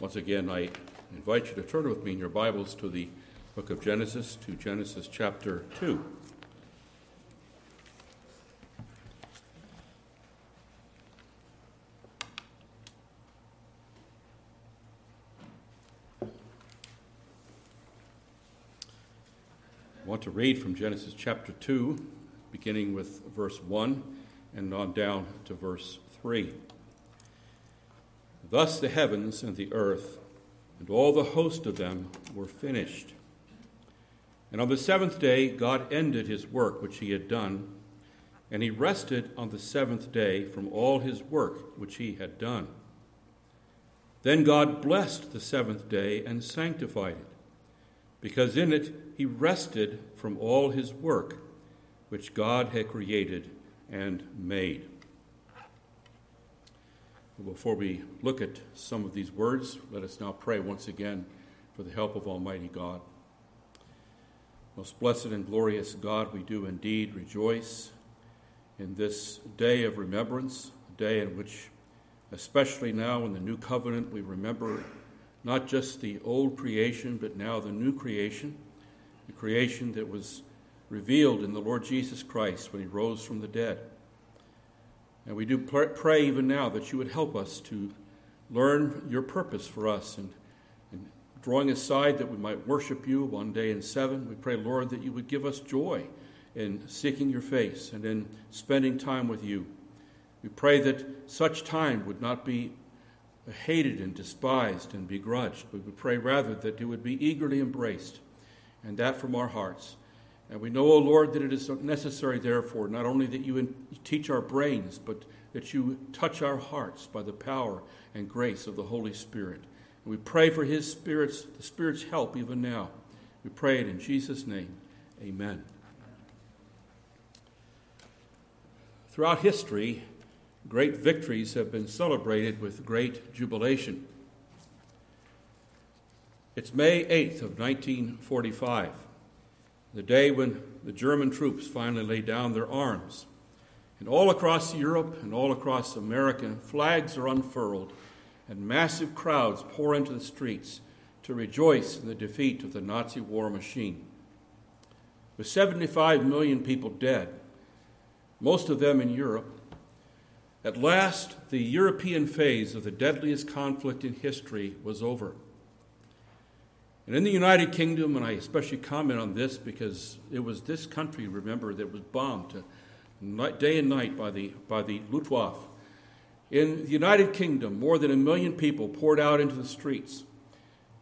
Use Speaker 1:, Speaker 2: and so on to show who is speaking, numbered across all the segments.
Speaker 1: Once again, I invite you to turn with me in your Bibles to the book of Genesis, to Genesis chapter 2. I want to read from Genesis chapter 2, beginning with verse 1 and on down to verse 3. Thus the heavens and the earth and all the host of them were finished. And on the seventh day, God ended his work which he had done, and he rested on the seventh day from all his work which he had done. Then God blessed the seventh day and sanctified it, because in it he rested from all his work which God had created and made. Before we look at some of these words, let us now pray once again for the help of Almighty God. Most blessed and glorious God, we do indeed rejoice in this day of remembrance, a day in which, especially now in the new covenant, we remember not just the old creation, but now the new creation, the creation that was revealed in the Lord Jesus Christ when he rose from the dead. And we do pray even now that you would help us to learn your purpose for us and, and drawing aside that we might worship you one day in seven. We pray, Lord, that you would give us joy in seeking your face and in spending time with you. We pray that such time would not be hated and despised and begrudged, but we pray rather that it would be eagerly embraced, and that from our hearts. And we know, O oh Lord, that it is necessary, therefore, not only that you teach our brains, but that you touch our hearts by the power and grace of the Holy Spirit. And we pray for His Spirit's, the Spirit's help even now. We pray it in Jesus' name. Amen. Throughout history, great victories have been celebrated with great jubilation. It's May 8th of 1945 the day when the German troops finally laid down their arms. And all across Europe and all across America, flags are unfurled, and massive crowds pour into the streets to rejoice in the defeat of the Nazi war machine. With 75 million people dead, most of them in Europe, at last the European phase of the deadliest conflict in history was over. And in the United Kingdom, and I especially comment on this because it was this country, remember, that was bombed day and night by the, by the Luftwaffe. In the United Kingdom, more than a million people poured out into the streets,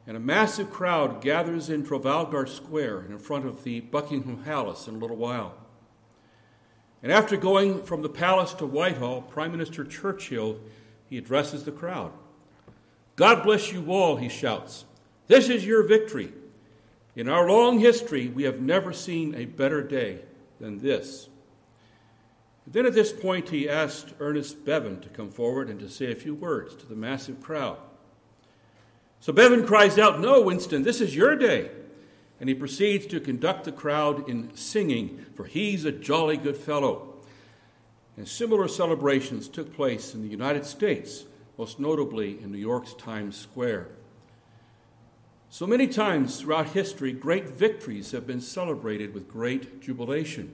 Speaker 1: and a massive crowd gathers in Trafalgar Square in front of the Buckingham Palace in a little while. And after going from the palace to Whitehall, Prime Minister Churchill, he addresses the crowd. God bless you all, he shouts. This is your victory. In our long history, we have never seen a better day than this. then at this point, he asked Ernest Bevin to come forward and to say a few words to the massive crowd. So Bevin cries out, No, Winston, this is your day. And he proceeds to conduct the crowd in singing, for he's a jolly good fellow. And similar celebrations took place in the United States, most notably in New York's Times Square. So many times throughout history, great victories have been celebrated with great jubilation.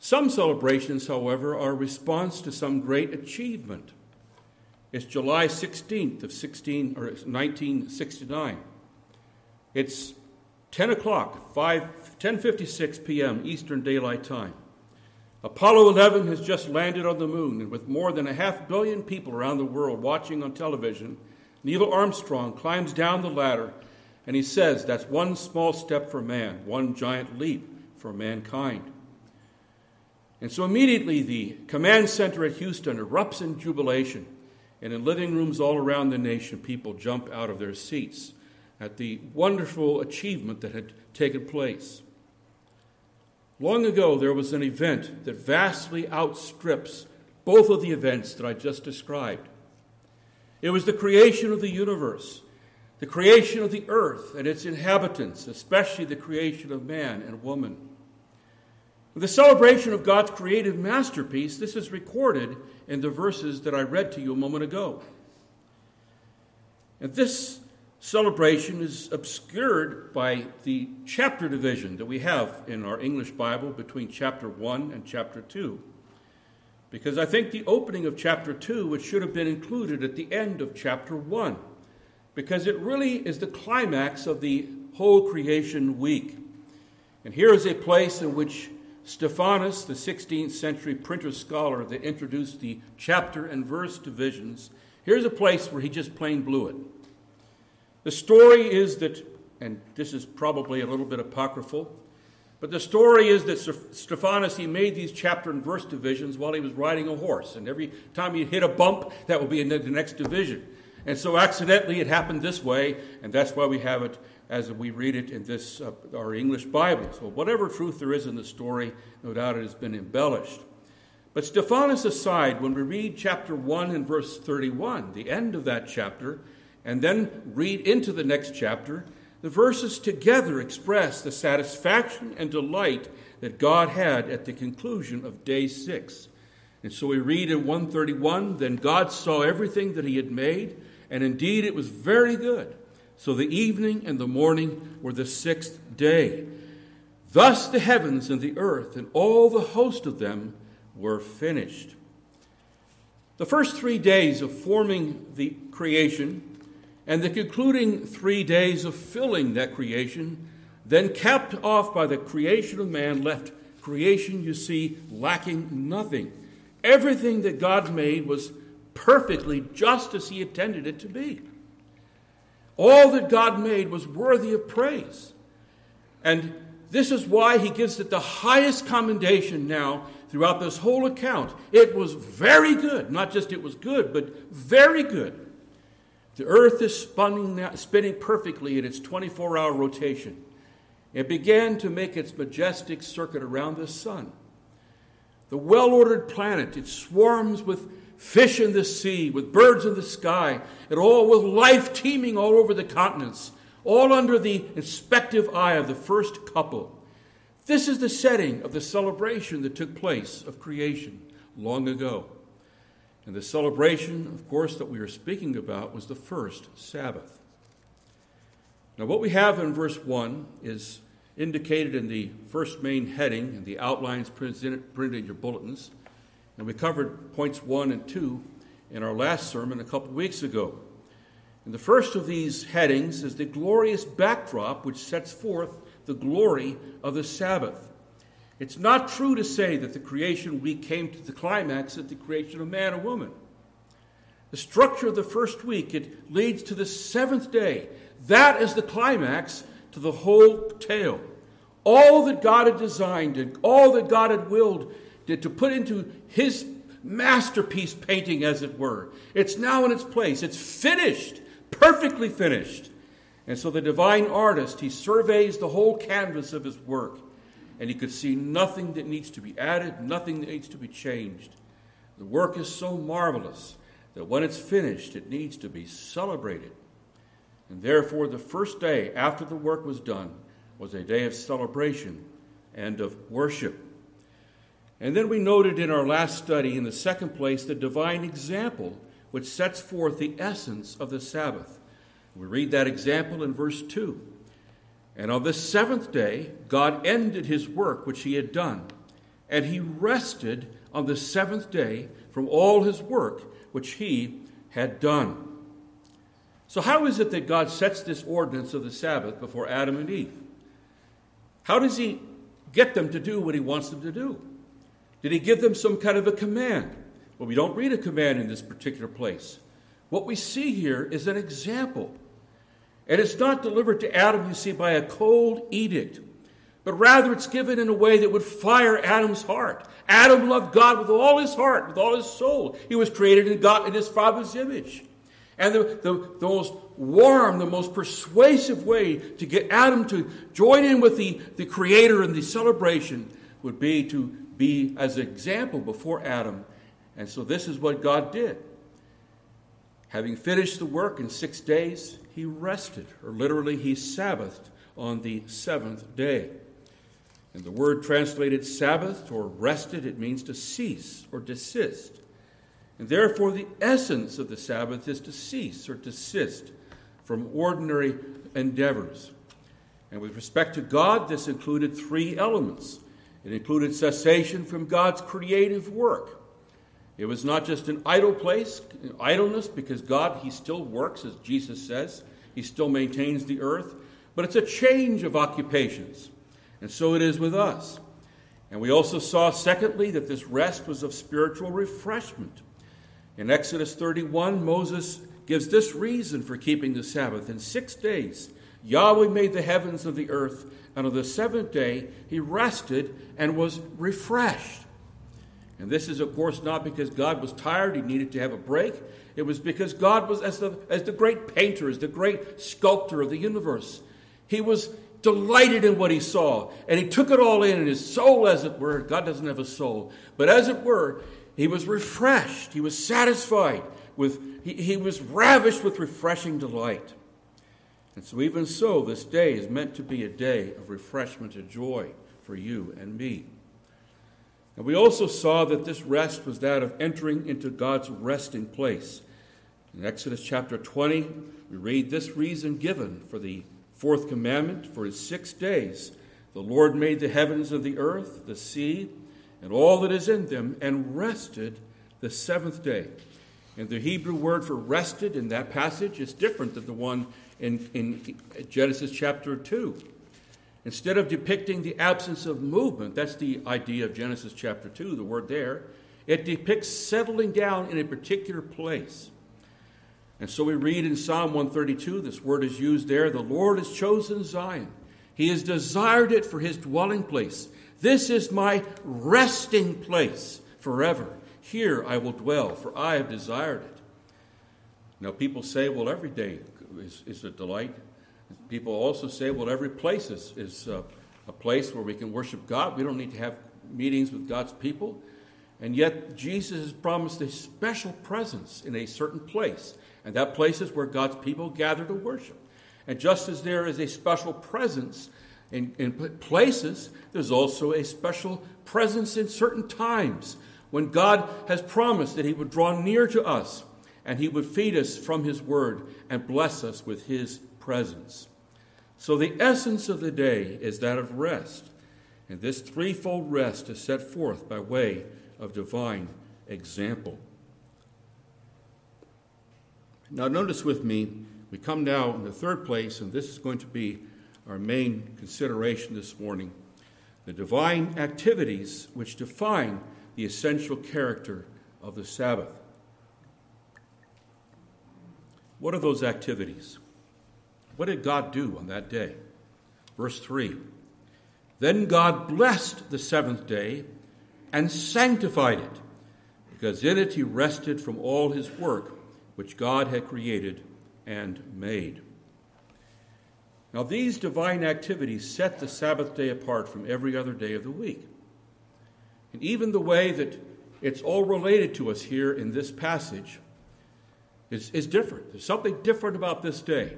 Speaker 1: Some celebrations, however, are a response to some great achievement. It's July 16th of 16, or 1969. It's 10 o'clock, 5, 10.56 p.m. Eastern Daylight Time. Apollo 11 has just landed on the moon, and with more than a half billion people around the world watching on television, Neil Armstrong climbs down the ladder and he says that's one small step for man, one giant leap for mankind. And so immediately the command center at Houston erupts in jubilation, and in living rooms all around the nation, people jump out of their seats at the wonderful achievement that had taken place. Long ago, there was an event that vastly outstrips both of the events that I just described. It was the creation of the universe, the creation of the earth and its inhabitants, especially the creation of man and woman. The celebration of God's creative masterpiece, this is recorded in the verses that I read to you a moment ago. And this celebration is obscured by the chapter division that we have in our English Bible between chapter 1 and chapter 2. Because I think the opening of chapter 2, which should have been included at the end of chapter 1, because it really is the climax of the whole creation week. And here is a place in which Stephanus, the 16th century printer scholar that introduced the chapter and verse divisions, here's a place where he just plain blew it. The story is that, and this is probably a little bit apocryphal, but the story is that Stephanus, he made these chapter and verse divisions while he was riding a horse. And every time he hit a bump, that would be in the next division. And so accidentally it happened this way, and that's why we have it as we read it in this uh, our English Bible. So whatever truth there is in the story, no doubt it has been embellished. But Stephanus aside, when we read chapter 1 and verse 31, the end of that chapter, and then read into the next chapter, the verses together express the satisfaction and delight that God had at the conclusion of day 6. And so we read in 131 Then God saw everything that he had made, and indeed it was very good. So the evening and the morning were the sixth day. Thus the heavens and the earth and all the host of them were finished. The first three days of forming the creation and the concluding three days of filling that creation, then capped off by the creation of man, left creation, you see, lacking nothing. Everything that God made was perfectly just as He intended it to be. All that God made was worthy of praise. And this is why he gives it the highest commendation now throughout this whole account. It was very good. Not just it was good, but very good. The earth is spinning, spinning perfectly in its 24 hour rotation. It began to make its majestic circuit around the sun. The well ordered planet, it swarms with fish in the sea, with birds in the sky, and all with life teeming all over the continents, all under the inspective eye of the first couple. This is the setting of the celebration that took place of creation long ago. And the celebration, of course, that we are speaking about was the first Sabbath. Now, what we have in verse 1 is indicated in the first main heading and the outlines printed in your bulletins. And we covered points one and two in our last sermon a couple weeks ago. And the first of these headings is the glorious backdrop which sets forth the glory of the Sabbath. It's not true to say that the creation week came to the climax at the creation of man and woman. The structure of the first week, it leads to the seventh day. That is the climax to the whole tale. All that God had designed and all that God had willed to put into his masterpiece painting, as it were. It's now in its place. It's finished, perfectly finished. And so the divine artist, he surveys the whole canvas of his work, and he could see nothing that needs to be added, nothing that needs to be changed. The work is so marvelous that when it's finished, it needs to be celebrated. And therefore, the first day after the work was done was a day of celebration and of worship. And then we noted in our last study, in the second place, the divine example which sets forth the essence of the Sabbath. We read that example in verse 2. And on the seventh day, God ended his work which he had done, and he rested on the seventh day from all his work which he had done. So, how is it that God sets this ordinance of the Sabbath before Adam and Eve? How does he get them to do what he wants them to do? Did he give them some kind of a command? Well, we don't read a command in this particular place. What we see here is an example. And it's not delivered to Adam, you see, by a cold edict, but rather it's given in a way that would fire Adam's heart. Adam loved God with all his heart, with all his soul. He was created in God in his father's image. And the, the, the most warm, the most persuasive way to get Adam to join in with the, the Creator in the celebration would be to be as an example before Adam. And so this is what God did. Having finished the work in six days, he rested, or literally, he Sabbathed on the seventh day. And the word translated Sabbath or rested, it means to cease or desist. And therefore, the essence of the Sabbath is to cease or desist from ordinary endeavors. And with respect to God, this included three elements. It included cessation from God's creative work. It was not just an idle place, idleness, because God, He still works, as Jesus says. He still maintains the earth. But it's a change of occupations. And so it is with us. And we also saw, secondly, that this rest was of spiritual refreshment. In Exodus 31, Moses gives this reason for keeping the Sabbath. In six days, Yahweh made the heavens and the earth, and on the seventh day, he rested and was refreshed. And this is, of course, not because God was tired, he needed to have a break. It was because God was, as the, as the great painter, as the great sculptor of the universe, he was delighted in what he saw, and he took it all in, and his soul, as it were, God doesn't have a soul, but as it were, he was refreshed, he was satisfied with, he, he was ravished with refreshing delight. And so, even so, this day is meant to be a day of refreshment and joy for you and me. And we also saw that this rest was that of entering into God's resting place. In Exodus chapter 20, we read this reason given for the Fourth commandment For his six days the Lord made the heavens and the earth, the sea, and all that is in them, and rested the seventh day. And the Hebrew word for rested in that passage is different than the one in, in Genesis chapter 2. Instead of depicting the absence of movement, that's the idea of Genesis chapter 2, the word there, it depicts settling down in a particular place. And so we read in Psalm 132, this word is used there the Lord has chosen Zion. He has desired it for his dwelling place. This is my resting place forever. Here I will dwell, for I have desired it. Now, people say, well, every day is, is a delight. People also say, well, every place is, is uh, a place where we can worship God. We don't need to have meetings with God's people. And yet, Jesus has promised a special presence in a certain place. And that place is where God's people gather to worship. And just as there is a special presence in, in places, there's also a special presence in certain times when God has promised that He would draw near to us and He would feed us from His Word and bless us with His presence. So, the essence of the day is that of rest. And this threefold rest is set forth by way of divine example. Now, notice with me, we come now in the third place, and this is going to be our main consideration this morning the divine activities which define the essential character of the Sabbath. What are those activities? What did God do on that day? Verse 3 Then God blessed the seventh day and sanctified it, because in it he rested from all his work which God had created and made. Now, these divine activities set the Sabbath day apart from every other day of the week. And even the way that it's all related to us here in this passage is, is different. There's something different about this day.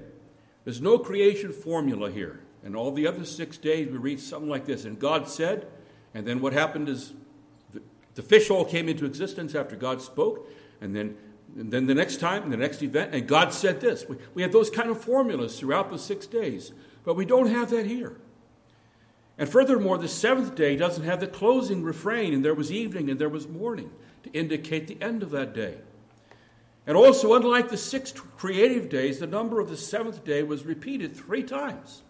Speaker 1: There's no creation formula here. And all the other six days, we read something like this. And God said, and then what happened is the, the fish all came into existence after God spoke, and then and then the next time, the next event, and God said this. We, we have those kind of formulas throughout the six days, but we don't have that here. And furthermore, the seventh day doesn't have the closing refrain, and there was evening and there was morning to indicate the end of that day. And also, unlike the six creative days, the number of the seventh day was repeated three times.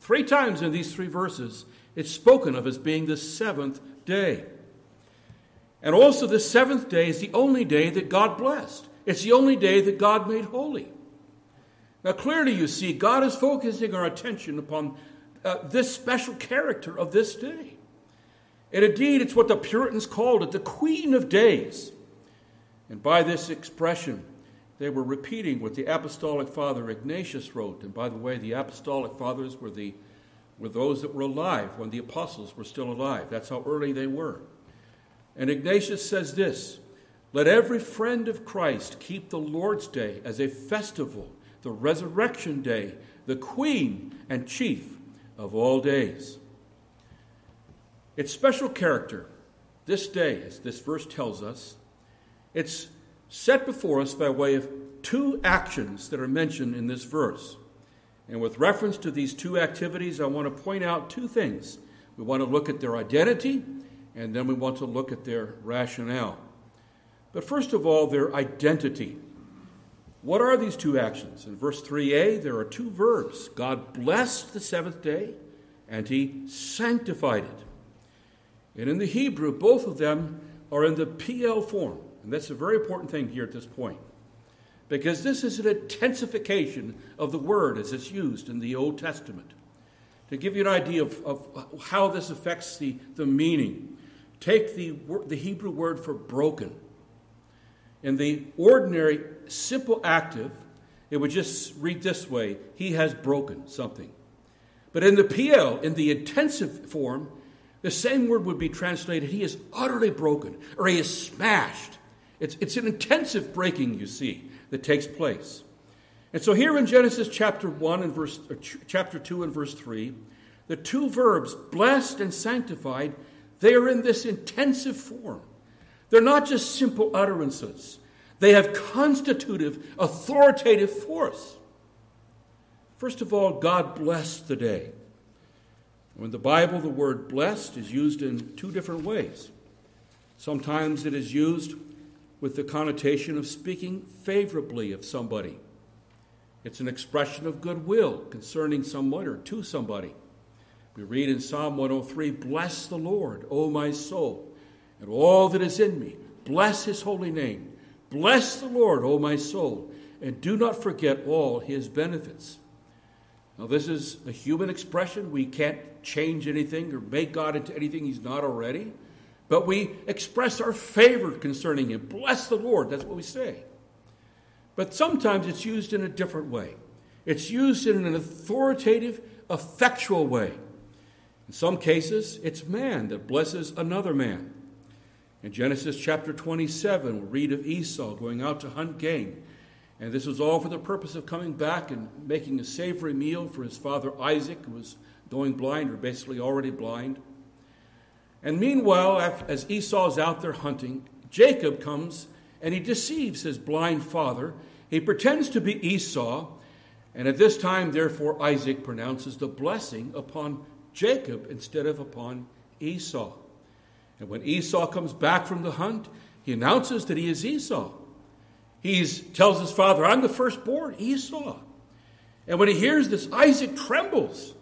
Speaker 1: Three times in these three verses, it's spoken of as being the seventh day. And also, the seventh day is the only day that God blessed. It's the only day that God made holy. Now, clearly, you see, God is focusing our attention upon uh, this special character of this day. And indeed, it's what the Puritans called it the Queen of Days. And by this expression, they were repeating what the Apostolic Father Ignatius wrote. And by the way, the Apostolic Fathers were, the, were those that were alive when the apostles were still alive. That's how early they were. And Ignatius says this Let every friend of Christ keep the Lord's Day as a festival, the resurrection day, the queen and chief of all days. Its special character, this day, as this verse tells us, it's set before us by way of two actions that are mentioned in this verse. And with reference to these two activities, I want to point out two things. We want to look at their identity, and then we want to look at their rationale. But first of all, their identity. What are these two actions? In verse 3a, there are two verbs God blessed the seventh day, and he sanctified it. And in the Hebrew, both of them are in the Piel form. And that's a very important thing here at this point. Because this is an intensification of the word as it's used in the Old Testament. To give you an idea of, of how this affects the, the meaning, take the, the Hebrew word for broken. In the ordinary simple active, it would just read this way He has broken something. But in the Piel, in the intensive form, the same word would be translated He is utterly broken or He is smashed. It's, it's an intensive breaking, you see, that takes place. And so here in Genesis chapter 1 and verse chapter 2 and verse 3, the two verbs blessed and sanctified, they are in this intensive form. They're not just simple utterances. They have constitutive, authoritative force. First of all, God blessed the day. In the Bible, the word blessed is used in two different ways. Sometimes it is used with the connotation of speaking favorably of somebody. It's an expression of goodwill concerning someone or to somebody. We read in Psalm 103 Bless the Lord, O my soul, and all that is in me. Bless his holy name. Bless the Lord, O my soul, and do not forget all his benefits. Now, this is a human expression. We can't change anything or make God into anything he's not already, but we express our favor concerning him. Bless the Lord, that's what we say. But sometimes it's used in a different way. It's used in an authoritative, effectual way. In some cases, it's man that blesses another man. In Genesis chapter 27, we read of Esau going out to hunt game. And this was all for the purpose of coming back and making a savory meal for his father Isaac, who was going blind, or basically already blind. And meanwhile, as Esau's out there hunting, Jacob comes and he deceives his blind father. He pretends to be Esau, and at this time, therefore, Isaac pronounces the blessing upon Jacob instead of upon Esau. And when Esau comes back from the hunt, he announces that he is Esau. He tells his father, I'm the firstborn, Esau. And when he hears this, Isaac trembles.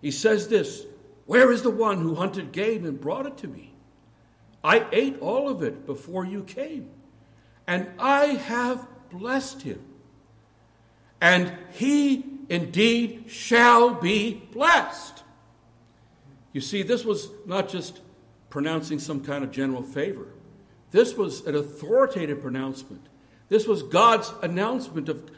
Speaker 1: He says this Where is the one who hunted game and brought it to me? I ate all of it before you came, and I have blessed him. And he indeed shall be blessed. You see, this was not just pronouncing some kind of general favor. This was an authoritative pronouncement. This was God's announcement of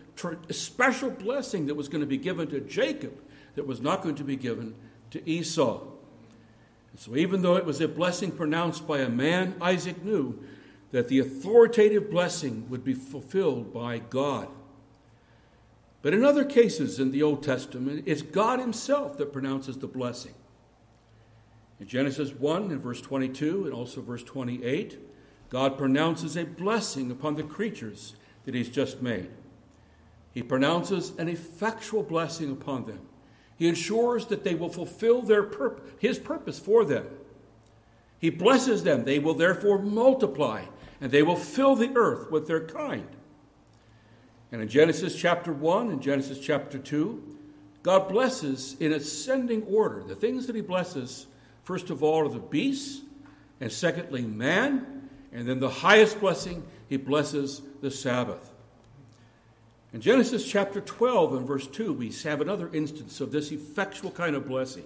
Speaker 1: a special blessing that was going to be given to Jacob that was not going to be given to Esau. And So, even though it was a blessing pronounced by a man, Isaac knew that the authoritative blessing would be fulfilled by God. But in other cases in the Old Testament, it's God Himself that pronounces the blessing. In Genesis 1 and verse 22 and also verse 28, God pronounces a blessing upon the creatures that He's just made. He pronounces an effectual blessing upon them. He ensures that they will fulfill their purp- His purpose for them. He blesses them. They will therefore multiply, and they will fill the earth with their kind. And in Genesis chapter 1 and Genesis chapter 2, God blesses in ascending order. The things that He blesses First of all, are the beasts, and secondly, man, and then the highest blessing, he blesses the Sabbath. In Genesis chapter 12 and verse 2, we have another instance of this effectual kind of blessing.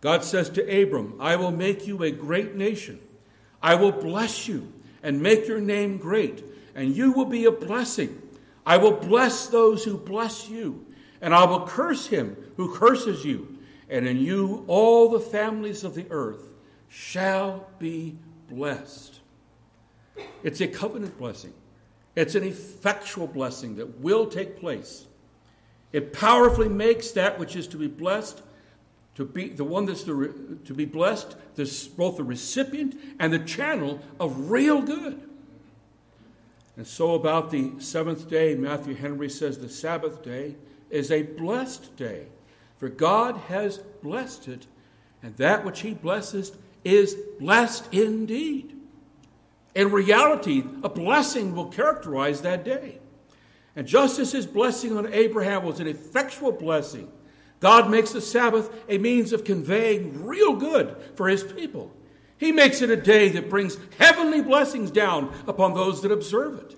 Speaker 1: God says to Abram, I will make you a great nation. I will bless you and make your name great, and you will be a blessing. I will bless those who bless you, and I will curse him who curses you and in you all the families of the earth shall be blessed. It's a covenant blessing, it's an effectual blessing that will take place. It powerfully makes that which is to be blessed to be the one that's to, to be blessed, this, both the recipient and the channel of real good. And so, about the seventh day, Matthew Henry says the Sabbath day is a blessed day, for God has blessed it, and that which He blesses is blessed indeed. In reality, a blessing will characterize that day. And just as His blessing on Abraham was an effectual blessing, God makes the Sabbath a means of conveying real good for His people. He makes it a day that brings heavenly blessings down upon those that observe it.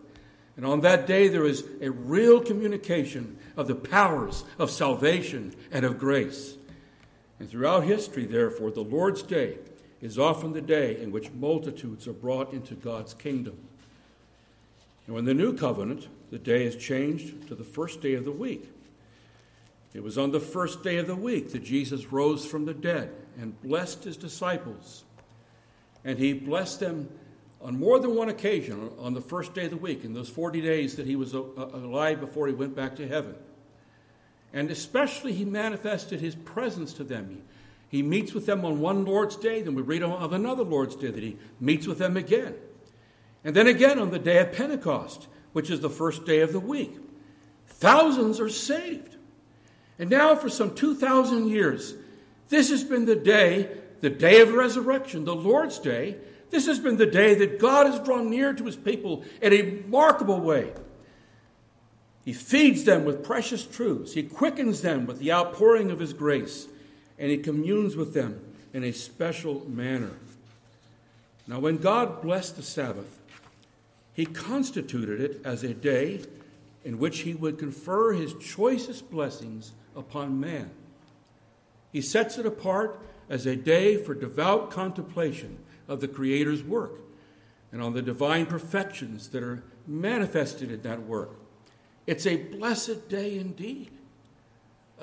Speaker 1: And on that day, there is a real communication of the powers of salvation and of grace. And throughout history, therefore, the Lord's Day is often the day in which multitudes are brought into God's kingdom. And in the new covenant, the day is changed to the first day of the week. It was on the first day of the week that Jesus rose from the dead and blessed his disciples and he blessed them on more than one occasion on the first day of the week, in those 40 days that he was alive before he went back to heaven. And especially, he manifested his presence to them. He, meets with them on one Lord's Day, then we read of another Lord's Day that he meets with them again. And then again on the day of Pentecost, which is the first day of the week. Thousands are saved. And now, for some 2,000 years, this has been the day the day of resurrection, the Lord's day, this has been the day that God has drawn near to his people in a remarkable way. He feeds them with precious truths, he quickens them with the outpouring of his grace, and he communes with them in a special manner. Now, when God blessed the Sabbath, he constituted it as a day in which he would confer his choicest blessings upon man. He sets it apart as a day for devout contemplation of the Creator's work and on the divine perfections that are manifested in that work. It's a blessed day indeed,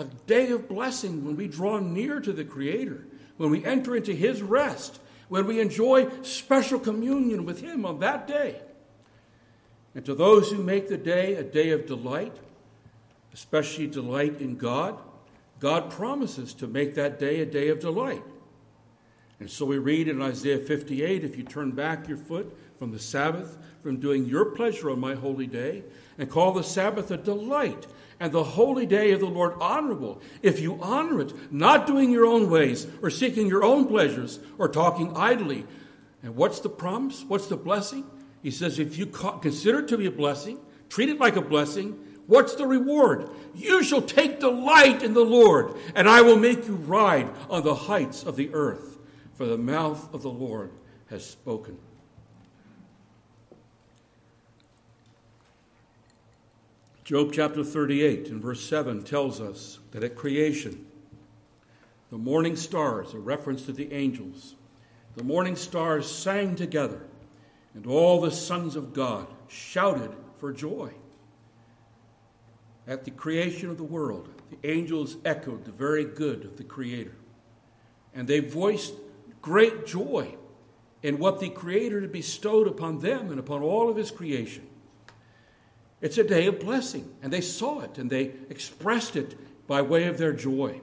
Speaker 1: a day of blessing when we draw near to the Creator, when we enter into His rest, when we enjoy special communion with Him on that day. And to those who make the day a day of delight, especially delight in God, God promises to make that day a day of delight. And so we read in Isaiah 58 if you turn back your foot from the Sabbath, from doing your pleasure on my holy day, and call the Sabbath a delight and the holy day of the Lord honorable, if you honor it, not doing your own ways or seeking your own pleasures or talking idly. And what's the promise? What's the blessing? He says, if you consider it to be a blessing, treat it like a blessing, What's the reward? You shall take delight in the Lord, and I will make you ride on the heights of the earth, for the mouth of the Lord has spoken. Job chapter 38 and verse 7 tells us that at creation, the morning stars, a reference to the angels, the morning stars sang together, and all the sons of God shouted for joy. At the creation of the world, the angels echoed the very good of the Creator. And they voiced great joy in what the Creator had bestowed upon them and upon all of His creation. It's a day of blessing, and they saw it and they expressed it by way of their joy.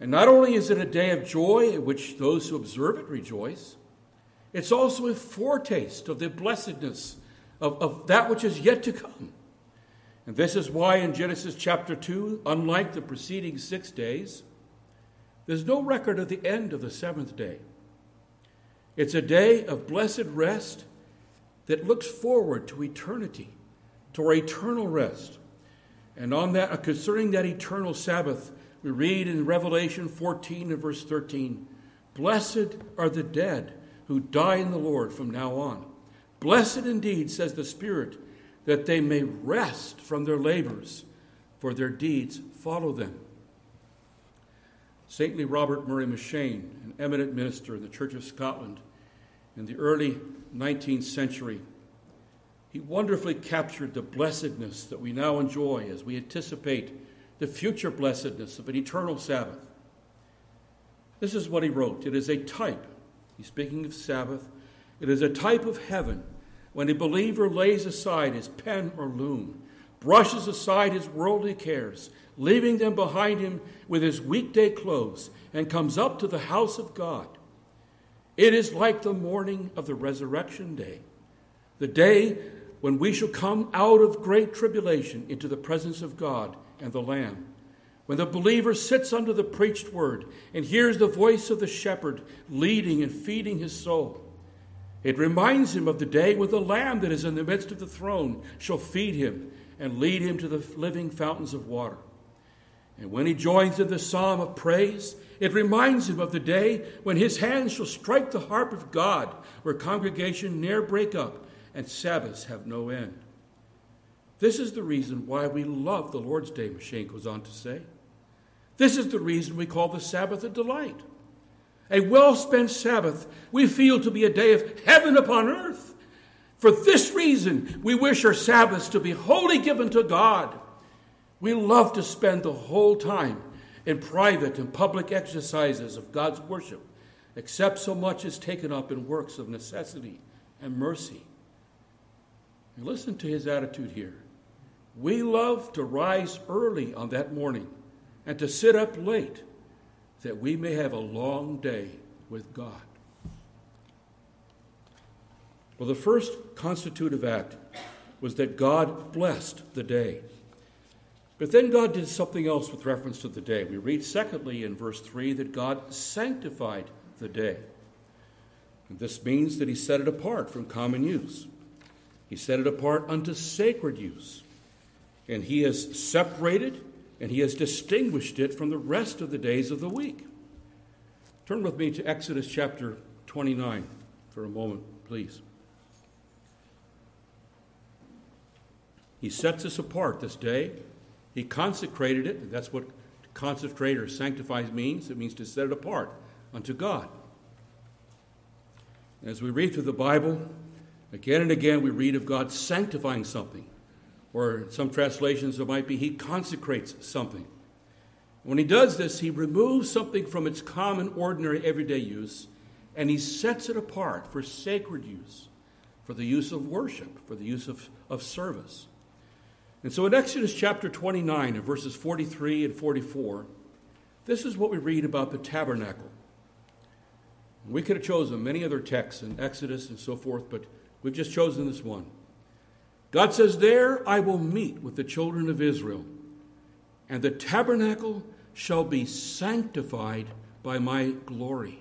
Speaker 1: And not only is it a day of joy in which those who observe it rejoice, it's also a foretaste of the blessedness of, of that which is yet to come. And this is why in Genesis chapter 2, unlike the preceding six days, there's no record of the end of the seventh day. It's a day of blessed rest that looks forward to eternity, to our eternal rest. And on that, uh, concerning that eternal Sabbath, we read in Revelation 14 and verse 13 Blessed are the dead who die in the Lord from now on. Blessed indeed, says the Spirit that they may rest from their labors, for their deeds follow them. Saintly Robert Murray M'Cheyne, an eminent minister in the Church of Scotland in the early 19th century, he wonderfully captured the blessedness that we now enjoy as we anticipate the future blessedness of an eternal Sabbath. This is what he wrote It is a type, he's speaking of Sabbath, it is a type of heaven when a believer lays aside his pen or loom, brushes aside his worldly cares, leaving them behind him with his weekday clothes, and comes up to the house of God. It is like the morning of the resurrection day, the day when we shall come out of great tribulation into the presence of God and the Lamb. When the believer sits under the preached word and hears the voice of the shepherd leading and feeding his soul, it reminds him of the day when the Lamb that is in the midst of the throne shall feed him and lead him to the living fountains of water. And when he joins in the psalm of praise, it reminds him of the day when his hands shall strike the harp of God, where congregation ne'er break up and Sabbaths have no end. This is the reason why we love the Lord's Day, M'Cheyne goes on to say. This is the reason we call the Sabbath a delight. A well spent Sabbath we feel to be a day of heaven upon earth. For this reason, we wish our Sabbaths to be wholly given to God. We love to spend the whole time in private and public exercises of God's worship, except so much is taken up in works of necessity and mercy. And listen to his attitude here. We love to rise early on that morning and to sit up late that we may have a long day with God. Well, the first constitutive act was that God blessed the day. But then God did something else with reference to the day. We read, secondly, in verse 3, that God sanctified the day. And this means that He set it apart from common use. He set it apart unto sacred use. And He has separated and He has distinguished it from the rest of the days of the week. Turn with me to Exodus chapter 29 for a moment, please. He sets us apart this day. He consecrated it. That's what consecrate or sanctify means. It means to set it apart unto God. As we read through the Bible, again and again we read of God sanctifying something. Or in some translations, it might be He consecrates something. When He does this, He removes something from its common, ordinary, everyday use and He sets it apart for sacred use, for the use of worship, for the use of, of service. And so in Exodus chapter 29 and verses 43 and 44, this is what we read about the tabernacle. We could have chosen many other texts in Exodus and so forth, but we've just chosen this one. God says, There I will meet with the children of Israel, and the tabernacle shall be sanctified by my glory.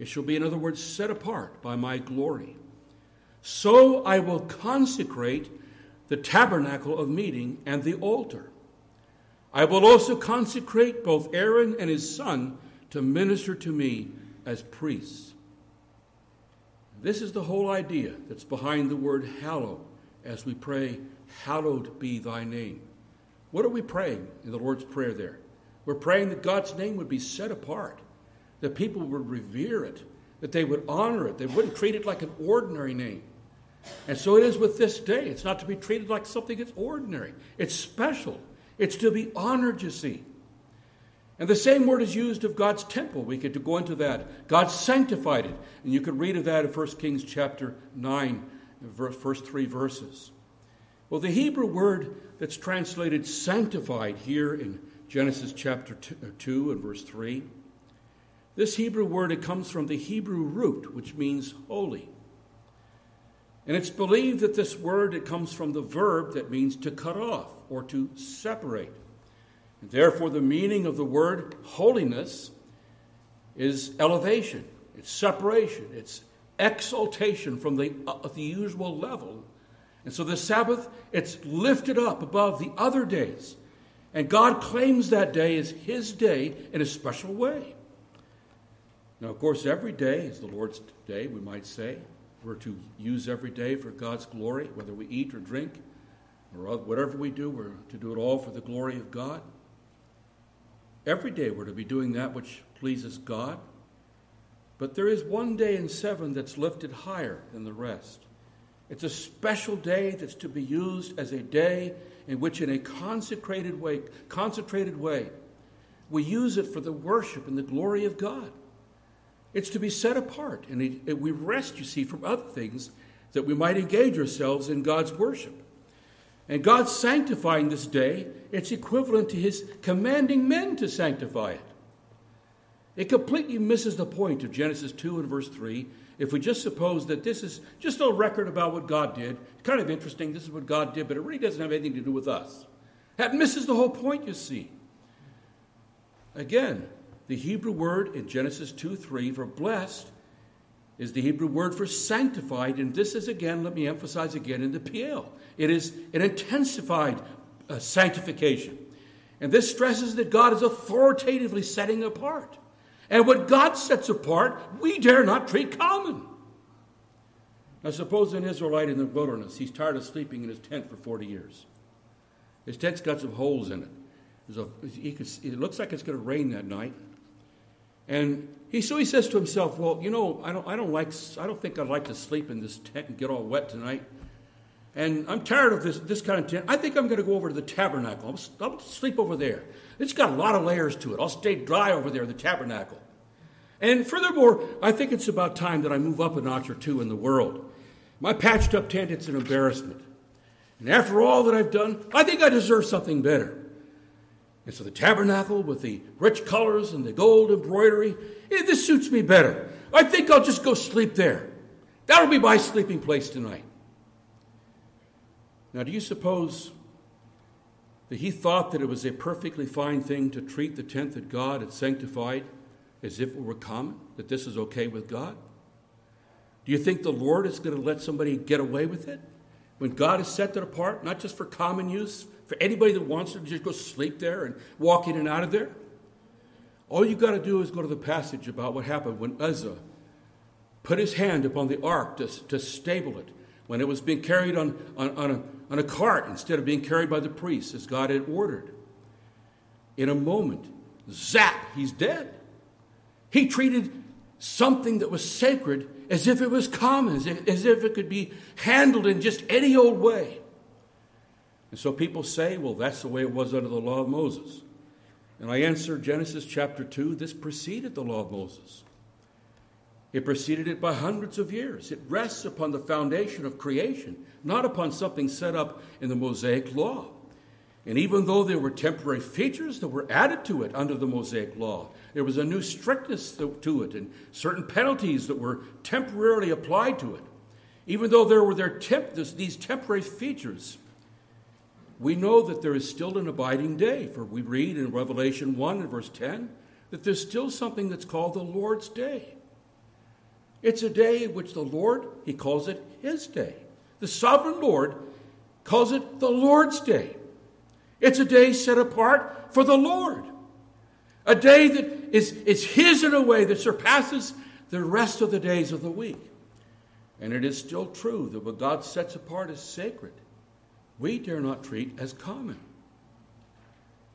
Speaker 1: It shall be, in other words, set apart by my glory. So I will consecrate the tabernacle of meeting, and the altar. I will also consecrate both Aaron and his son to minister to me as priests. This is the whole idea that's behind the word hallow as we pray, Hallowed be thy name. What are we praying in the Lord's Prayer there? We're praying that God's name would be set apart, that people would revere it, that they would honor it, they wouldn't treat it like an ordinary name. And so it is with this day. It's not to be treated like something that's ordinary, it's special. It's to be honored, you see. And the same word is used of God's temple. We could go into that. God sanctified it. And you could read of that in 1 Kings chapter 9, first three verses. Well, the Hebrew word that's translated sanctified here in Genesis chapter uh, 2 and verse 3, this Hebrew word, it comes from the Hebrew root, which means holy. And it's believed that this word it comes from the verb that means to cut off or to separate. Therefore, the meaning of the word holiness is elevation, it's separation, it's exaltation from the, uh, the usual level. And so the Sabbath, it's lifted up above the other days. And God claims that day as His day in a special way. Now, of course, every day is the Lord's day, we might say we're to use every day for God's glory, whether we eat or drink or whatever we do, we're to do it all for the glory of God. Every day we're to be doing that which pleases God. But there is one day in seven that's lifted higher than the rest. It's a special day that's to be used as a day in which, in a consecrated way, concentrated way, we use it for the worship and the glory of God. It's to be set apart, and we rest, you see, from other things that we might engage ourselves in God's worship. And God sanctifying this day, it's equivalent to His commanding men to sanctify it. It completely misses the point of Genesis 2 and verse 3 if we just suppose that this is just a record about what God did. It's kind of interesting, this is what God did, but it really doesn't have anything to do with us. That misses the whole point, you see. Again, the Hebrew word in Genesis 2 3 for blessed is the Hebrew word for sanctified, and this is again, let me emphasize again, in the Piel. It is an intensified uh, sanctification. And this stresses that God is authoritatively setting apart. And what God sets apart, we dare not treat common. Now, suppose an Israelite in the wilderness, he's tired of sleeping in his tent for 40 years. His tent's got some holes in it. It looks like it's going to rain that night. And he, so he says to himself, Well, you know, I don't, I, don't like, I don't think I'd like to sleep in this tent and get all wet tonight. And I'm tired of this, this kind of tent. I think I'm going to go over to the tabernacle. I'll, I'll sleep over there. It's got a lot of layers to it. I'll stay dry over there in the tabernacle. And furthermore, I think it's about time that I move up a notch or two in the world. My patched up tent, it's an embarrassment. And after all that I've done, I think I deserve something better. And so the tabernacle with the rich colors and the gold embroidery, eh, this suits me better. I think I'll just go sleep there. That'll be my sleeping place tonight. Now, do you suppose that he thought that it was a perfectly fine thing to treat the tent that God had sanctified as if it were common, that this is okay with God? Do you think the Lord is going to let somebody get away with it? When God has set it apart, not just for common use, for anybody that wants to just go sleep there and walk in and out of there? All you got to do is go to the passage about what happened when Uzzah put his hand upon the ark to, to stable it, when it was being carried on, on, on, a, on a cart instead of being carried by the priests as God had ordered. In a moment, zap, he's dead. He treated something that was sacred as if it was common, as if, as if it could be handled in just any old way. And so people say, well, that's the way it was under the law of Moses. And I answer Genesis chapter 2 this preceded the law of Moses. It preceded it by hundreds of years. It rests upon the foundation of creation, not upon something set up in the Mosaic law. And even though there were temporary features that were added to it under the Mosaic law, there was a new strictness to it and certain penalties that were temporarily applied to it. Even though there were there temp- these temporary features, we know that there is still an abiding day. For we read in Revelation 1 and verse 10 that there's still something that's called the Lord's Day. It's a day which the Lord, he calls it his day. The sovereign Lord calls it the Lord's Day. It's a day set apart for the Lord. A day that is, is his in a way that surpasses the rest of the days of the week. And it is still true that what God sets apart is sacred we dare not treat as common.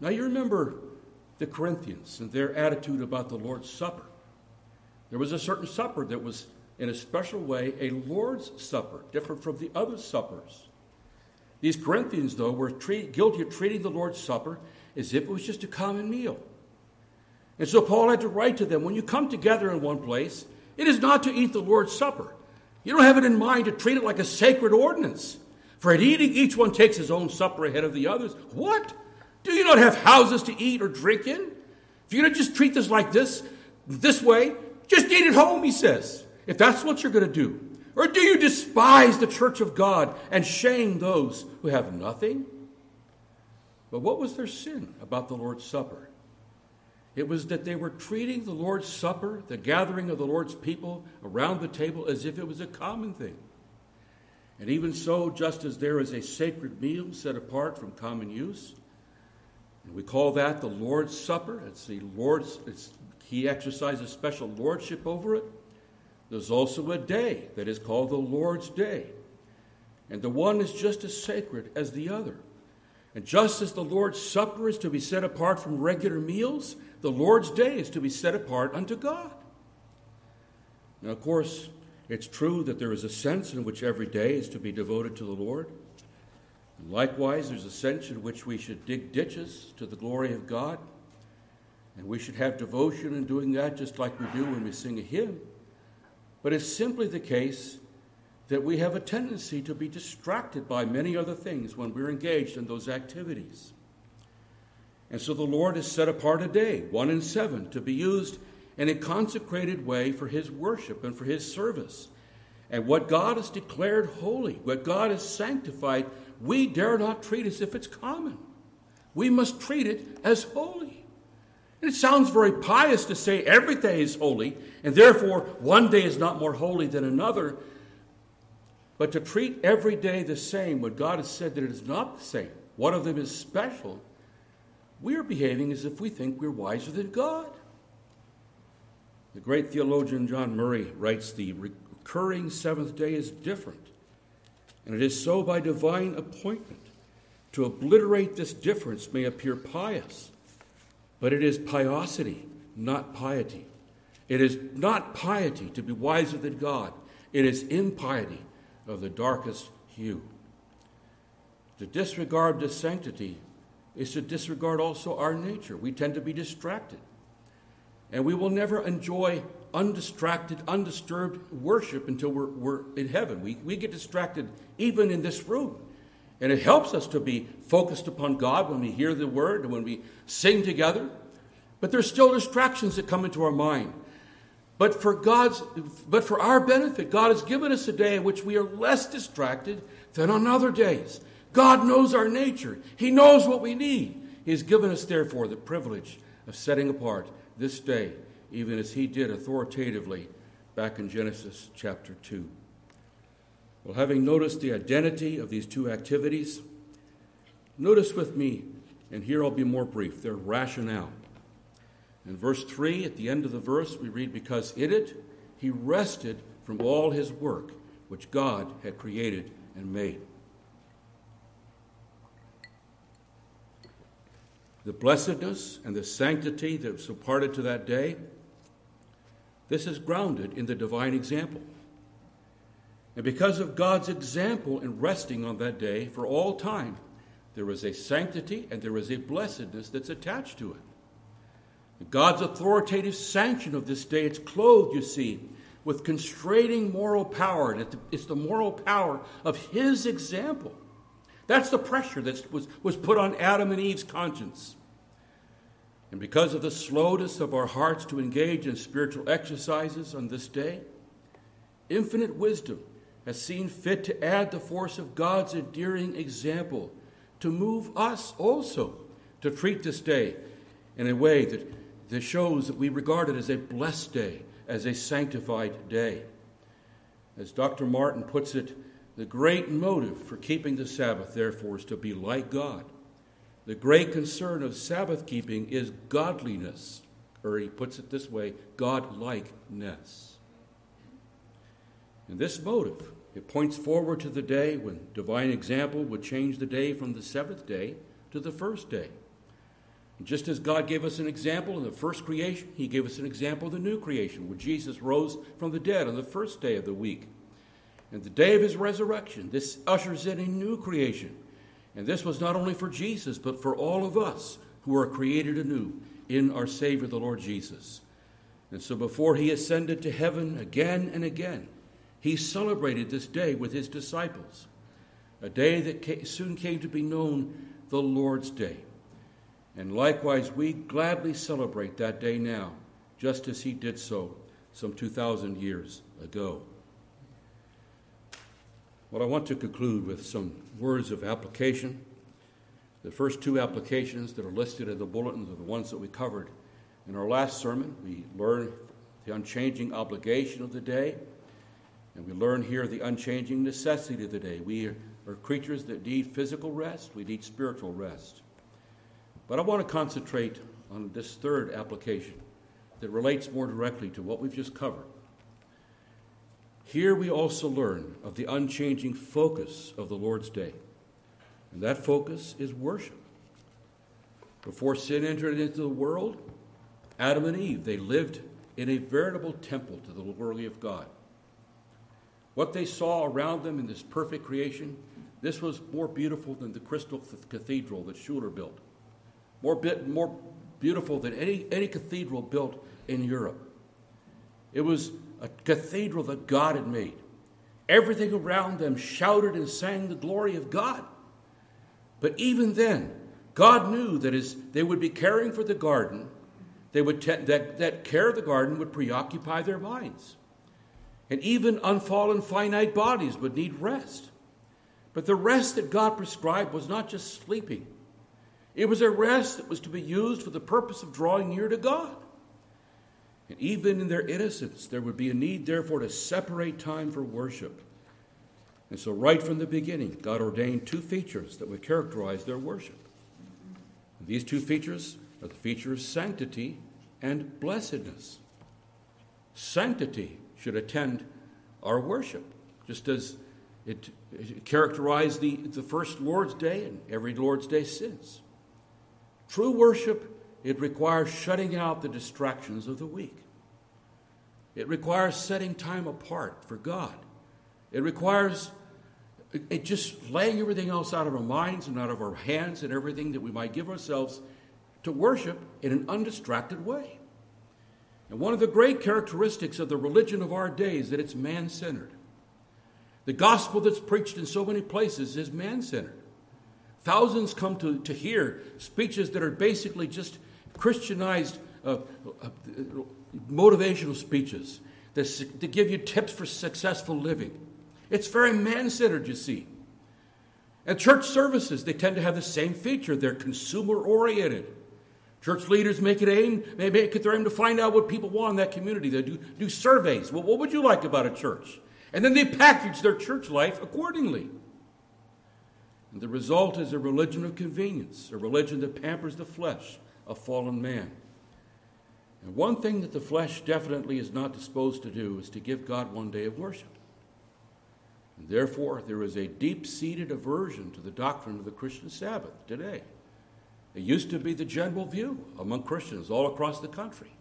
Speaker 1: Now, you remember the Corinthians and their attitude about the Lord's Supper. There was a certain supper that was, in a special way, a Lord's Supper, different from the other suppers. These Corinthians, though, were treat, guilty of treating the Lord's Supper as if it was just a common meal. And so Paul had to write to them when you come together in one place, it is not to eat the Lord's Supper. You don't have it in mind to treat it like a sacred ordinance. For at eating, each one takes his own supper ahead of the others. What? Do you not have houses to eat or drink in? If you're going to just treat this like this, this way, just eat at home, he says, if that's what you're going to do. Or do you despise the church of God and shame those who have nothing? But what was their sin about the Lord's Supper? It was that they were treating the Lord's Supper, the gathering of the Lord's people around the table, as if it was a common thing. And even so, just as there is a sacred meal set apart from common use, and we call that the Lord's Supper, it's the Lord's, it's, he exercises special lordship over it. There's also a day that is called the Lord's Day. And the one is just as sacred as the other. And just as the Lord's Supper is to be set apart from regular meals, the Lord's Day is to be set apart unto God. Now, of course, it's true that there is a sense in which every day is to be devoted to the Lord. And likewise, there's a sense in which we should dig ditches to the glory of God. And we should have devotion in doing that just like we do when we sing a hymn. But it's simply the case that we have a tendency to be distracted by many other things when we're engaged in those activities. And so the Lord has set apart a day, one in seven, to be used in a consecrated way for His worship and for His service. And what God has declared holy, what God has sanctified, we dare not treat as if it's common. We must treat it as holy. It sounds very pious to say every day is holy, and therefore one day is not more holy than another. But to treat every day the same when God has said that it is not the same, one of them is special, we are behaving as if we think we're wiser than God. The great theologian John Murray writes the recurring seventh day is different, and it is so by divine appointment. To obliterate this difference may appear pious, but it is piosity, not piety. It is not piety to be wiser than God, it is impiety of the darkest hue. To disregard this sanctity is to disregard also our nature. We tend to be distracted. And we will never enjoy undistracted, undisturbed worship until we're, we're in heaven. We, we get distracted even in this room. And it helps us to be focused upon God when we hear the word and when we sing together. But there's still distractions that come into our mind. But for God's but for our benefit, God has given us a day in which we are less distracted than on other days. God knows our nature. He knows what we need. He has given us, therefore, the privilege of setting apart this day, even as He did authoritatively back in Genesis chapter 2. Well, having noticed the identity of these two activities, notice with me, and here I'll be more brief, their rationale. In verse 3, at the end of the verse, we read, Because in it he rested from all his work which God had created and made. The blessedness and the sanctity that was imparted to that day, this is grounded in the divine example. And because of God's example in resting on that day for all time, there is a sanctity and there is a blessedness that's attached to it. God's authoritative sanction of this day, it's clothed, you see, with constraining moral power. And it's the moral power of His example. That's the pressure that was, was put on Adam and Eve's conscience. And because of the slowness of our hearts to engage in spiritual exercises on this day, infinite wisdom has seen fit to add the force of God's endearing example to move us also to treat this day in a way that, that shows that we regard it as a blessed day, as a sanctified day. As Dr. Martin puts it, the great motive for keeping the Sabbath, therefore, is to be like God. The great concern of Sabbath keeping is godliness, or he puts it this way godlikeness. And this motive, it points forward to the day when divine example would change the day from the seventh day to the first day. And just as God gave us an example in the first creation, He gave us an example of the new creation, where Jesus rose from the dead on the first day of the week. And the day of His resurrection, this ushers in a new creation. And this was not only for Jesus, but for all of us who are created anew in our Savior, the Lord Jesus. And so before He ascended to heaven again and again, he celebrated this day with his disciples, a day that soon came to be known the Lord's Day. And likewise, we gladly celebrate that day now, just as he did so some 2,000 years ago. Well, I want to conclude with some words of application. The first two applications that are listed in the bulletin are the ones that we covered in our last sermon. We learned the unchanging obligation of the day and we learn here the unchanging necessity of the day. We are, creatures that need physical rest, we need spiritual rest. But I want to concentrate on this third application that relates more directly to what we've just covered. Here we also learn of the unchanging focus of the Lord's day. And that focus is worship. Before sin entered into the world, Adam and Eve, they lived in a veritable temple to the glory of God. What they saw around them in this perfect creation, this was more beautiful than the crystal cathedral that Schuller built. More, bit, more beautiful than any, any cathedral built in Europe. It was a cathedral that God had made. Everything around them shouted and sang the glory of God. But even then, God knew that as they would be caring for the garden, they would te- that, that care of the garden would preoccupy their minds. And even unfallen finite bodies would need rest. But the rest that God prescribed was not just sleeping, it was a rest that was to be used for the purpose of drawing near to God. And even in their innocence, there would be a need, therefore, to separate time for worship. And so, right from the beginning, God ordained two features that would characterize their worship. And these two features are the feature of sanctity and blessedness. Sanctity should attend our worship, just as it, it characterized the, the first Lord's Day and every Lord's Day since. True worship, it requires shutting out the distractions of the week. It requires setting time apart for God. It requires it just laying everything else out of our minds and out of our hands and everything that we might give ourselves to worship in an undistracted way. And one of the great characteristics of the religion of our day is that it's man centered. The gospel that's preached in so many places is man centered. Thousands come to, to hear speeches that are basically just Christianized uh, uh, motivational speeches that, that give you tips for successful living. It's very man centered, you see. And church services, they tend to have the same feature. They're consumer oriented. Church leaders make it aim, make it their aim to find out what people want in that community. They do, do surveys. Well, what would you like about a church? And then they package their church life accordingly. And the result is a religion of convenience, a religion that pampers the flesh of fallen man. And one thing that the flesh definitely is not disposed to do is to give God one day of worship. And therefore, there is a deep seated aversion to the doctrine of the Christian Sabbath today. It used to be the general view among Christians all across the country.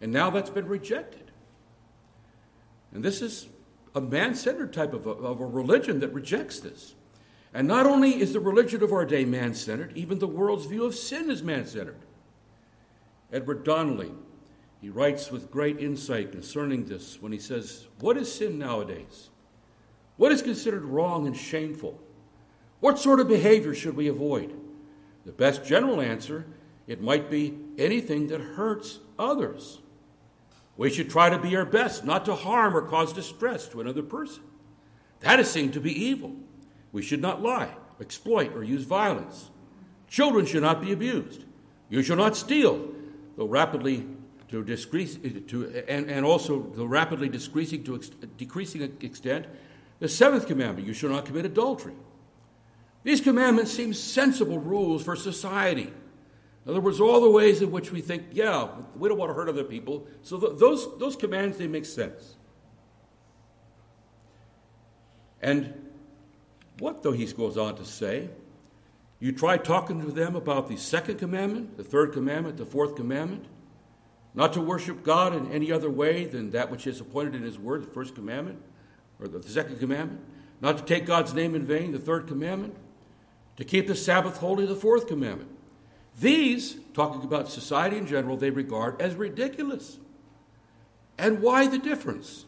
Speaker 1: And now that's been rejected. And this is a man centered type of a, of a religion that rejects this. And not only is the religion of our day man centered, even the world's view of sin is man centered. Edward Donnelly, he writes with great insight concerning this when he says, What is sin nowadays? What is considered wrong and shameful? What sort of behavior should we avoid? The best general answer it might be anything that hurts others. We should try to be our best not to harm or cause distress to another person. That is seen to be evil. We should not lie, exploit, or use violence. Children should not be abused. You shall not steal, though rapidly to decrease, eh, to, and, and also the rapidly decreasing to ex, decreasing extent, the seventh commandment, you shall not commit adultery. These commandments seem sensible rules for society. In other words, all the ways in which we think, yeah, we don't want to hurt other people. So th- those, those commands, they make sense. And what, though, he goes on to say, you try talking to them about the second commandment, the third commandment, the fourth commandment, not to worship God in any other way than that which is appointed in His Word, the first commandment, or the second commandment, not to take God's name in vain, the third commandment, to keep the Sabbath holy, the fourth commandment. These, talking about society in general, they regard as ridiculous. And why the difference?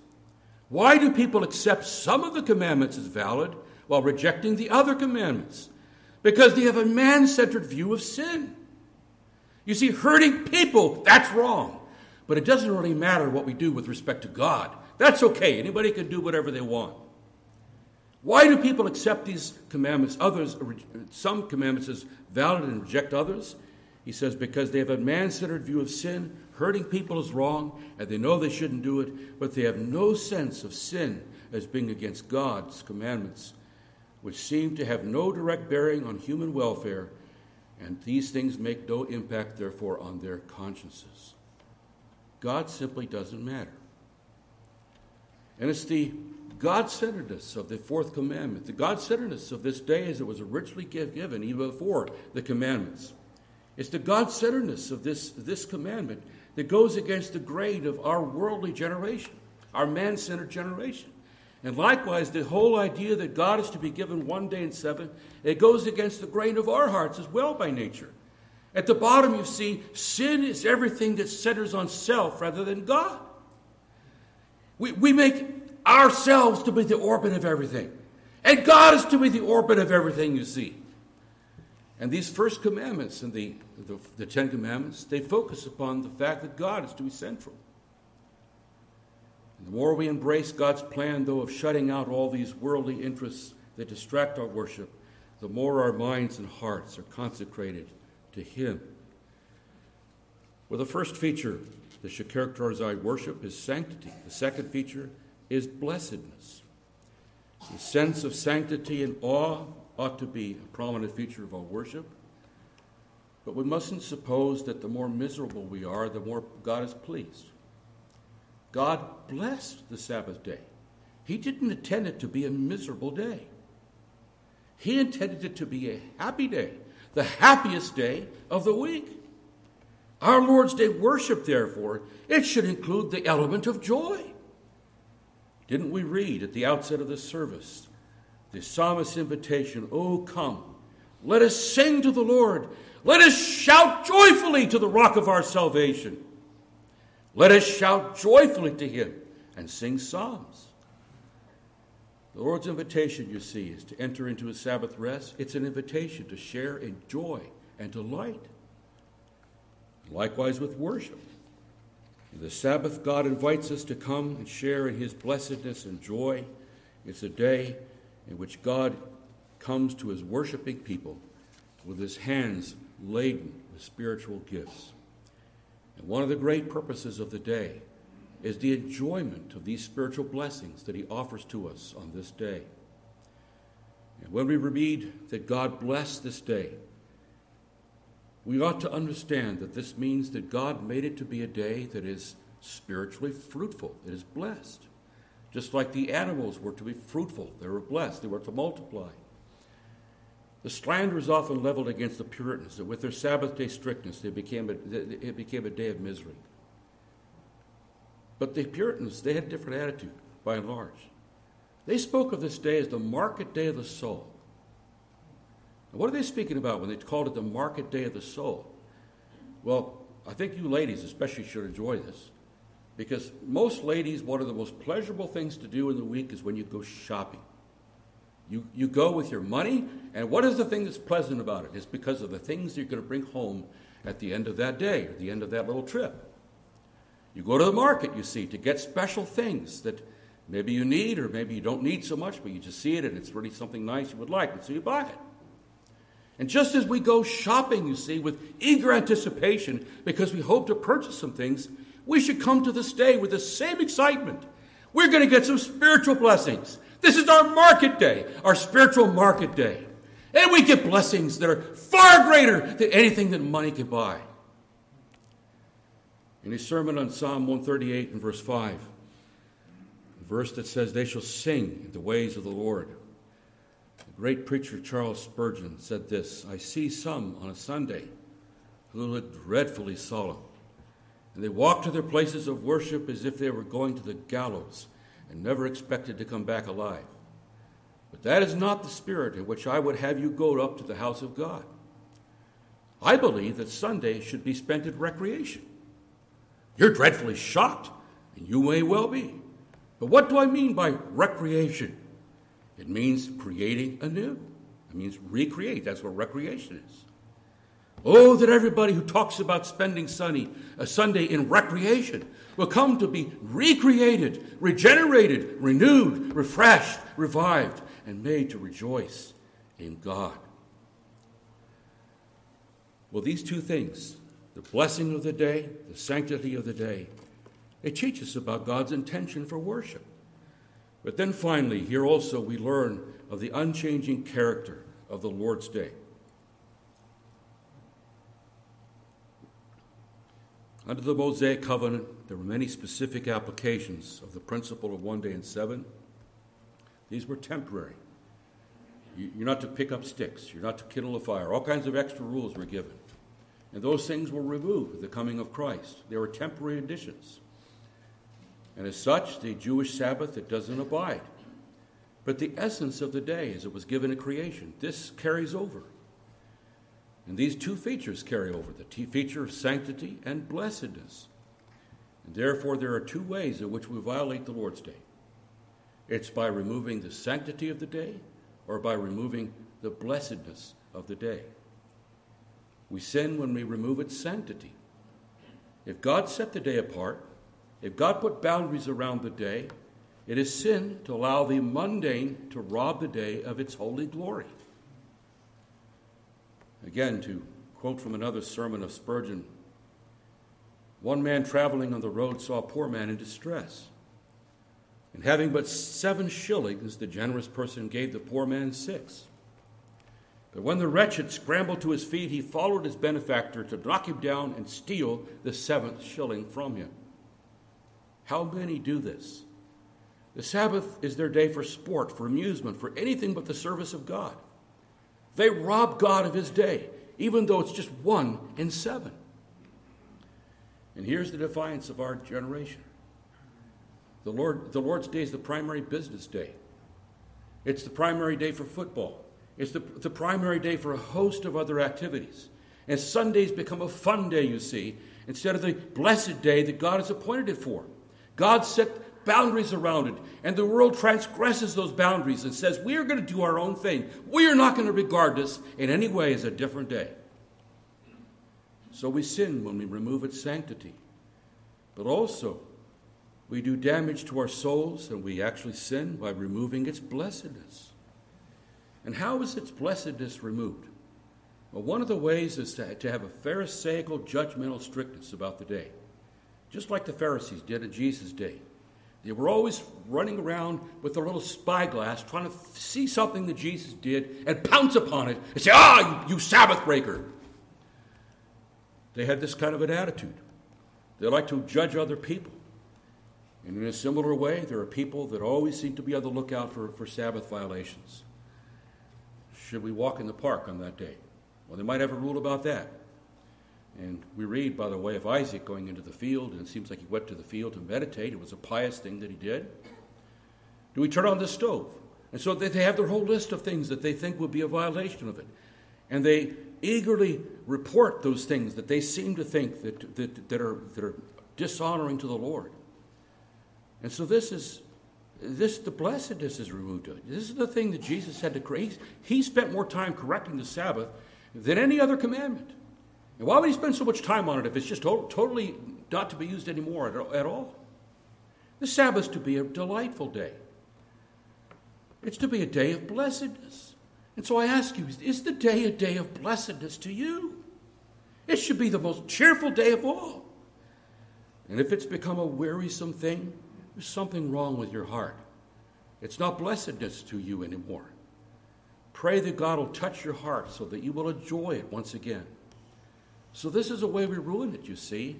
Speaker 1: Why do people accept some of the commandments as valid while rejecting the other commandments because they have a man centered view of sin. You see, hurting people, that's wrong. But it doesn't really matter what we do with respect to God. That's okay. Anybody can do whatever they want. Why do people accept these commandments, others, some commandments as valid and reject others? He says, because they have a man centered view of sin, hurting people is wrong, and they know they shouldn't do it, but they have no sense of sin as being against God's commandments which seem to have no direct bearing on human welfare, and these things make no impact, therefore, on their consciences. God simply doesn't matter. And it's the God centeredness of the fourth commandment, the God centeredness of this day as it was originally given, even before the commandments. It's the God centeredness of this, this commandment that goes against the grain of our worldly generation, our man centered generation. And likewise, the whole idea that God is to be given one day in seven, it goes against the grain of our hearts as well by nature. At the bottom, you see, sin is everything that centers on self rather than God. We, we make ourselves to be the orbit of everything. And God is to be the orbit of everything you see. And these first commandments and the, the, the Ten Commandments, they focus upon the fact that God is to be central. And the more we embrace God's plan, though, of shutting out all these worldly interests that distract our worship, the more our minds and hearts are consecrated to Him. Well, the first feature that should characterize our worship is sanctity. The second feature is blessedness. The sense of sanctity and awe ought to be a prominent feature of our worship. But we mustn't suppose that the more miserable we are, the more God is pleased. God blessed the Sabbath day. He didn't intend it to be a miserable day. He intended it to be a happy day, the happiest day of the week. Our Lord's Day worship, therefore, it should include the element of joy. Didn't we read at the outset of the service the psalmist's invitation, Oh, come, let us sing to the Lord. Let us shout joyfully to the rock of our salvation. Let us shout joyfully to him and sing psalms. The Lord's invitation, you see, is to enter into his Sabbath rest. It's an invitation to share in joy and delight. Likewise with worship. The Sabbath, God invites us to come and share in his blessedness and joy. It's a day in which God comes to his worshiping people with his hands laden with spiritual gifts. And one of the great purposes of the day is the enjoyment of these spiritual blessings that he offers to us on this day. And when we read that God blessed this day, we ought to understand that this means that God made it to be a day that is spiritually fruitful, it is blessed. Just like the animals were to be fruitful, they were blessed, they were to multiply. The slander is often leveled against the Puritans that with their Sabbath day strictness, they became a, it became a day of misery. But the Puritans, they had a different attitude by and large. They spoke of this day as the market day of the soul. What are they speaking about when they called it the market day of the soul? Well, I think you ladies especially should enjoy this because most ladies, one of the most pleasurable things to do in the week is when you go shopping. You, you go with your money, and what is the thing that's pleasant about it? It's because of the things you're going to bring home at the end of that day or the end of that little trip. You go to the market, you see, to get special things that maybe you need or maybe you don't need so much, but you just see it and it's really something nice you would like, and so you buy it. And just as we go shopping, you see, with eager anticipation because we hope to purchase some things, we should come to this day with the same excitement. We're going to get some spiritual blessings. This is our market day, our spiritual market day. And we get blessings that are far greater than anything that money can buy. In his sermon on Psalm 138 and verse 5, a verse that says, They shall sing in the ways of the Lord. Great preacher Charles Spurgeon said this I see some on a Sunday who look dreadfully solemn, and they walk to their places of worship as if they were going to the gallows and never expected to come back alive. But that is not the spirit in which I would have you go up to the house of God. I believe that Sunday should be spent in recreation. You're dreadfully shocked, and you may well be. But what do I mean by recreation? It means creating anew. It means recreate. That's what recreation is. Oh, that everybody who talks about spending sunny, a Sunday in recreation will come to be recreated, regenerated, renewed, refreshed, revived, and made to rejoice in God. Well, these two things, the blessing of the day, the sanctity of the day, they teach us about God's intention for worship. But then finally, here also we learn of the unchanging character of the Lord's day. Under the Mosaic covenant, there were many specific applications of the principle of one day in seven. These were temporary. You're not to pick up sticks, you're not to kindle a fire. All kinds of extra rules were given. And those things were removed with the coming of Christ. They were temporary additions. And as such, the Jewish Sabbath, it doesn't abide. But the essence of the day, as it was given at creation, this carries over. And these two features carry over the feature of sanctity and blessedness. And therefore, there are two ways in which we violate the Lord's day it's by removing the sanctity of the day or by removing the blessedness of the day. We sin when we remove its sanctity. If God set the day apart, if God put boundaries around the day, it is sin to allow the mundane to rob the day of its holy glory. Again, to quote from another sermon of Spurgeon one man traveling on the road saw a poor man in distress. And having but seven shillings, the generous person gave the poor man six. But when the wretched scrambled to his feet, he followed his benefactor to knock him down and steal the seventh shilling from him. How many do this? The Sabbath is their day for sport, for amusement, for anything but the service of God. They rob God of his day, even though it's just one in seven. And here's the defiance of our generation. The, Lord, the Lord's Day is the primary business day. It's the primary day for football. It's the, the primary day for a host of other activities. And Sundays become a fun day, you see, instead of the blessed day that God has appointed it for. God set boundaries around it, and the world transgresses those boundaries and says, We are going to do our own thing. We are not going to regard this in any way as a different day. So we sin when we remove its sanctity. But also, we do damage to our souls and we actually sin by removing its blessedness. And how is its blessedness removed? Well, one of the ways is to, to have a Pharisaical judgmental strictness about the day, just like the Pharisees did at Jesus' day. They were always running around with a little spyglass, trying to see something that Jesus did and pounce upon it and say, Ah, you, you Sabbath breaker. They had this kind of an attitude. They like to judge other people. And in a similar way, there are people that always seem to be on the lookout for, for Sabbath violations. Should we walk in the park on that day? Well, they might have a rule about that. And we read, by the way, of Isaac going into the field, and it seems like he went to the field to meditate. It was a pious thing that he did. Do we turn on the stove? And so they have their whole list of things that they think would be a violation of it. And they eagerly report those things that they seem to think that, that, that, are, that are dishonoring to the Lord. And so this is this the blessedness is removed. This is the thing that Jesus had to create. He spent more time correcting the Sabbath than any other commandment. And why would he spend so much time on it if it's just to- totally not to be used anymore at, at all? The Sabbath to be a delightful day. It's to be a day of blessedness. And so I ask you, is the day a day of blessedness to you? It should be the most cheerful day of all. And if it's become a wearisome thing, there's something wrong with your heart. It's not blessedness to you anymore. Pray that God will touch your heart so that you will enjoy it once again. So, this is a way we ruin it, you see.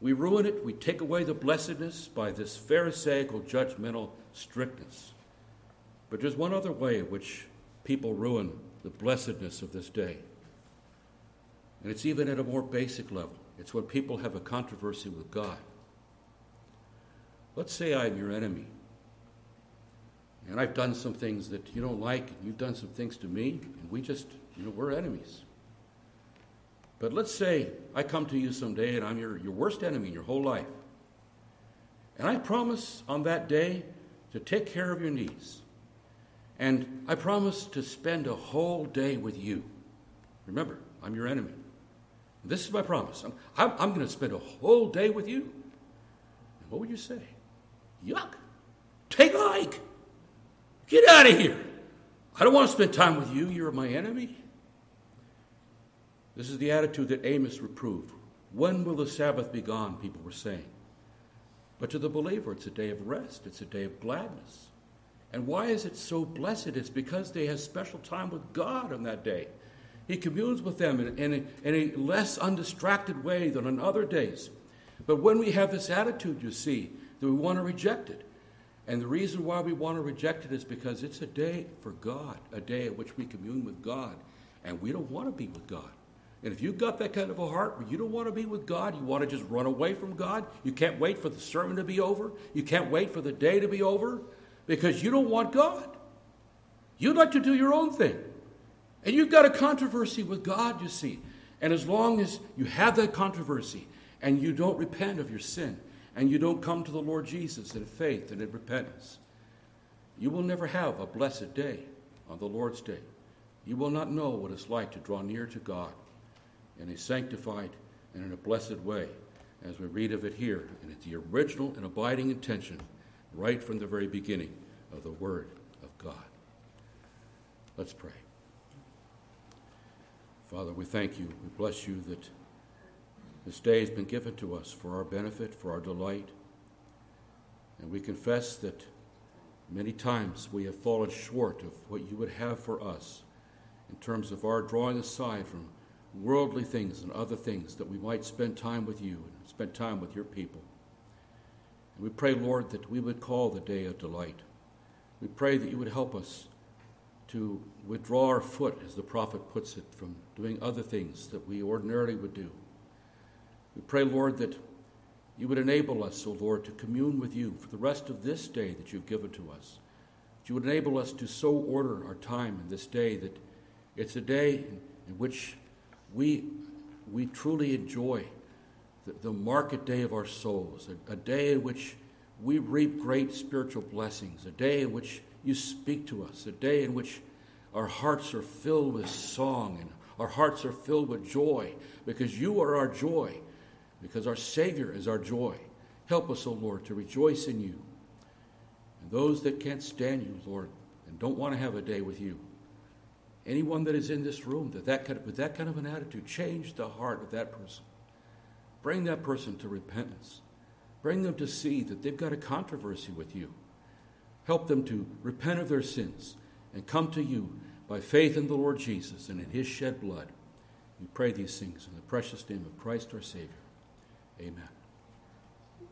Speaker 1: We ruin it, we take away the blessedness by this Pharisaical, judgmental strictness. But there's one other way in which people ruin the blessedness of this day. And it's even at a more basic level. It's when people have a controversy with God. Let's say I'm your enemy. And I've done some things that you don't like, and you've done some things to me, and we just, you know, we're enemies. But let's say I come to you someday and I'm your, your worst enemy in your whole life. And I promise on that day to take care of your needs. And I promise to spend a whole day with you. Remember, I'm your enemy. This is my promise. I'm, I'm, I'm going to spend a whole day with you. And what would you say? Yuck. Take a hike. Get out of here. I don't want to spend time with you. You're my enemy. This is the attitude that Amos reproved. When will the Sabbath be gone? People were saying. But to the believer, it's a day of rest, it's a day of gladness. And why is it so blessed? It's because they have special time with God on that day. He communes with them in, in, a, in a less undistracted way than on other days. But when we have this attitude, you see, that we want to reject it. And the reason why we want to reject it is because it's a day for God, a day at which we commune with God. And we don't want to be with God. And if you've got that kind of a heart where you don't want to be with God, you want to just run away from God, you can't wait for the sermon to be over, you can't wait for the day to be over, because you don't want God. You'd like to do your own thing. And you've got a controversy with God, you see. And as long as you have that controversy and you don't repent of your sin and you don't come to the Lord Jesus in faith and in repentance, you will never have a blessed day on the Lord's day. You will not know what it's like to draw near to God. In a sanctified and in a blessed way as we read of it here. And it's the original and abiding intention right from the very beginning of the Word of God. Let's pray. Father, we thank you. We bless you that this day has been given to us for our benefit, for our delight. And we confess that many times we have fallen short of what you would have for us in terms of our drawing aside from worldly things and other things that we might spend time with you and spend time with your people. And we pray, Lord, that we would call the day a delight. We pray that you would help us to withdraw our foot, as the prophet puts it, from doing other things that we ordinarily would do. We pray, Lord, that you would enable us, O oh Lord, to commune with you for the rest of this day that you've given to us. That you would enable us to so order our time in this day that it's a day in, in which we, we truly enjoy the, the, market day of our souls, a, a day in which we reap great spiritual blessings, a day in which you speak to us, a day in which our hearts are filled with song and our hearts are filled with joy because you are our joy, because our Savior is our joy. Help us, O oh Lord, to rejoice in you. And those that can't stand you, Lord, and don't want to have a day with you, anyone that is in this room that, that kind of, with that kind of an attitude, change the heart of that person. Bring that person to repentance. Bring them to see that they've got a controversy with you. Help them to repent of their sins and come to you by faith in the Lord Jesus and in his shed blood. We pray these things in the precious name of Christ our Savior. Amen.